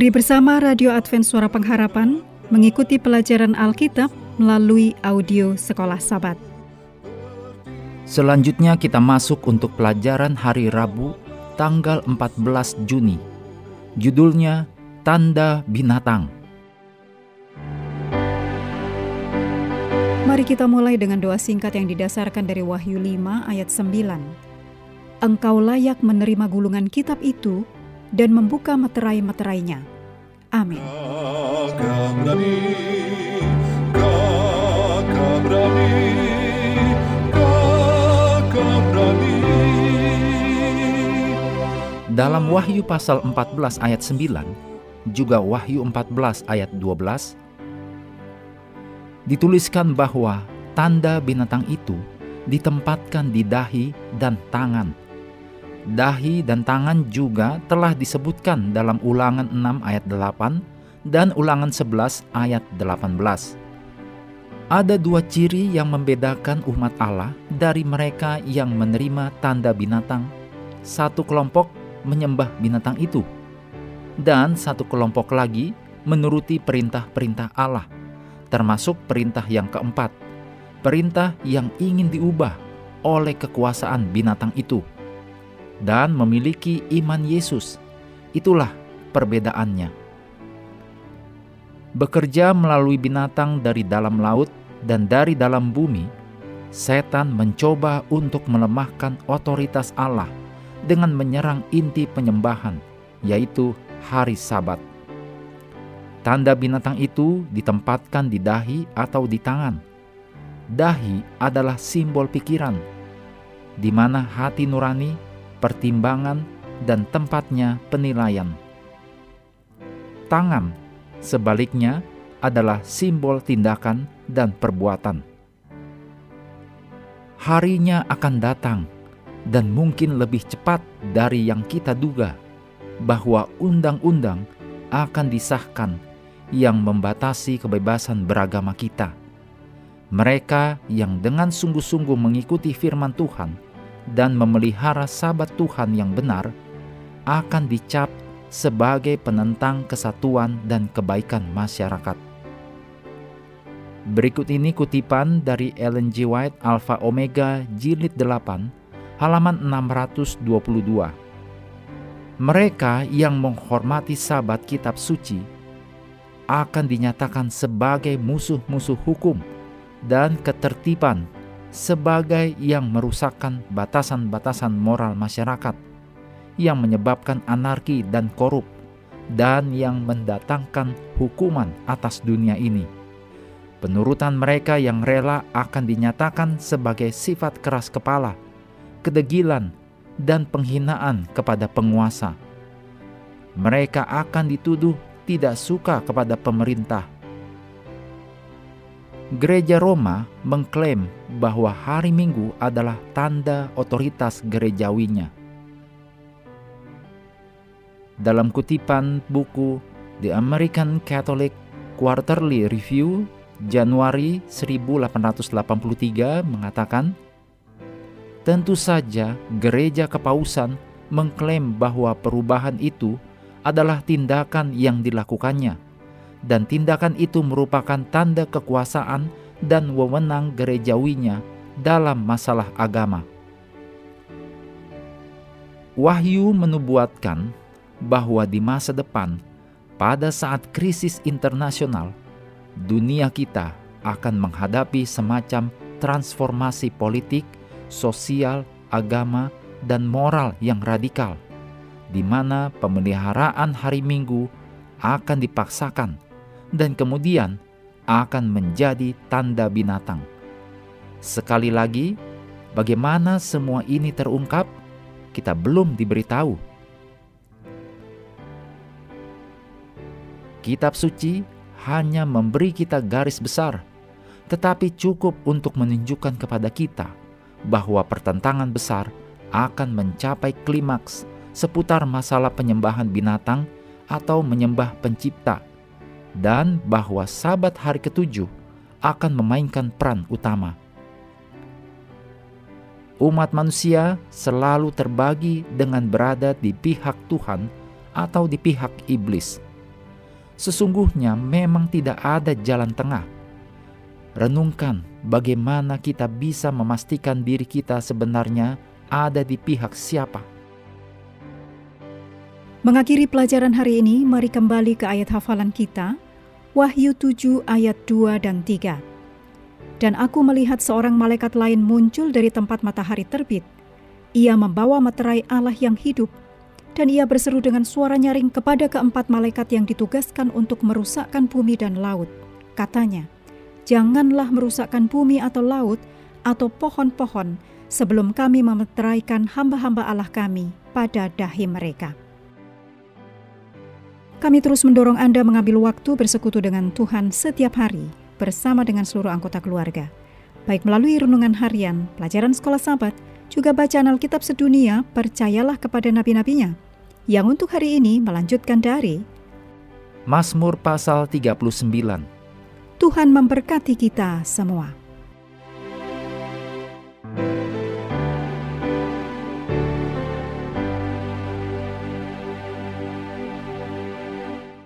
Mari bersama Radio Advent Suara Pengharapan mengikuti pelajaran Alkitab melalui audio Sekolah Sabat. Selanjutnya kita masuk untuk pelajaran hari Rabu tanggal 14 Juni. Judulnya Tanda Binatang. Mari kita mulai dengan doa singkat yang didasarkan dari Wahyu 5 ayat 9. Engkau layak menerima gulungan kitab itu dan membuka meterai-meterainya. Amin. Dalam Wahyu pasal 14 ayat 9, juga Wahyu 14 ayat 12, dituliskan bahwa tanda binatang itu ditempatkan di dahi dan tangan dahi dan tangan juga telah disebutkan dalam ulangan 6 ayat 8 dan ulangan 11 ayat 18. Ada dua ciri yang membedakan umat Allah dari mereka yang menerima tanda binatang. Satu kelompok menyembah binatang itu, dan satu kelompok lagi menuruti perintah-perintah Allah, termasuk perintah yang keempat, perintah yang ingin diubah oleh kekuasaan binatang itu dan memiliki iman Yesus. Itulah perbedaannya. Bekerja melalui binatang dari dalam laut dan dari dalam bumi, setan mencoba untuk melemahkan otoritas Allah dengan menyerang inti penyembahan, yaitu hari Sabat. Tanda binatang itu ditempatkan di dahi atau di tangan. Dahi adalah simbol pikiran, di mana hati nurani pertimbangan, dan tempatnya penilaian. Tangan, sebaliknya, adalah simbol tindakan dan perbuatan. Harinya akan datang, dan mungkin lebih cepat dari yang kita duga, bahwa undang-undang akan disahkan yang membatasi kebebasan beragama kita. Mereka yang dengan sungguh-sungguh mengikuti firman Tuhan dan memelihara sabat Tuhan yang benar akan dicap sebagai penentang kesatuan dan kebaikan masyarakat. Berikut ini kutipan dari Ellen G. White Alpha Omega Jilid 8 halaman 622. Mereka yang menghormati sabat kitab suci akan dinyatakan sebagai musuh-musuh hukum dan ketertiban sebagai yang merusakkan batasan-batasan moral masyarakat, yang menyebabkan anarki dan korup, dan yang mendatangkan hukuman atas dunia ini. Penurutan mereka yang rela akan dinyatakan sebagai sifat keras kepala, kedegilan, dan penghinaan kepada penguasa. Mereka akan dituduh tidak suka kepada pemerintah Gereja Roma mengklaim bahwa hari Minggu adalah tanda otoritas gerejawinya. Dalam kutipan buku The American Catholic Quarterly Review Januari 1883 mengatakan, Tentu saja gereja kepausan mengklaim bahwa perubahan itu adalah tindakan yang dilakukannya dan tindakan itu merupakan tanda kekuasaan dan wewenang gerejawinya dalam masalah agama. Wahyu menubuatkan bahwa di masa depan, pada saat krisis internasional, dunia kita akan menghadapi semacam transformasi politik, sosial, agama, dan moral yang radikal, di mana pemeliharaan hari Minggu akan dipaksakan dan kemudian akan menjadi tanda binatang. Sekali lagi, bagaimana semua ini terungkap, kita belum diberitahu. Kitab suci hanya memberi kita garis besar, tetapi cukup untuk menunjukkan kepada kita bahwa pertentangan besar akan mencapai klimaks seputar masalah penyembahan binatang atau menyembah pencipta dan bahwa sabat hari ketujuh akan memainkan peran utama. Umat manusia selalu terbagi dengan berada di pihak Tuhan atau di pihak iblis, Sesungguhnya memang tidak ada jalan tengah. Renungkan bagaimana kita bisa memastikan diri kita sebenarnya ada di pihak siapa. Mengakhiri pelajaran hari ini, mari kembali ke ayat hafalan kita, Wahyu 7 ayat 2 dan 3. Dan aku melihat seorang malaikat lain muncul dari tempat matahari terbit. Ia membawa materai Allah yang hidup, dan ia berseru dengan suara nyaring kepada keempat malaikat yang ditugaskan untuk merusakkan bumi dan laut. Katanya, janganlah merusakkan bumi atau laut atau pohon-pohon sebelum kami memeteraikan hamba-hamba Allah kami pada dahi mereka. Kami terus mendorong Anda mengambil waktu bersekutu dengan Tuhan setiap hari bersama dengan seluruh anggota keluarga. Baik melalui renungan harian, pelajaran sekolah sahabat, juga bacaan Alkitab sedunia, percayalah kepada nabi-nabinya. Yang untuk hari ini melanjutkan dari Mazmur pasal 39. Tuhan memberkati kita semua.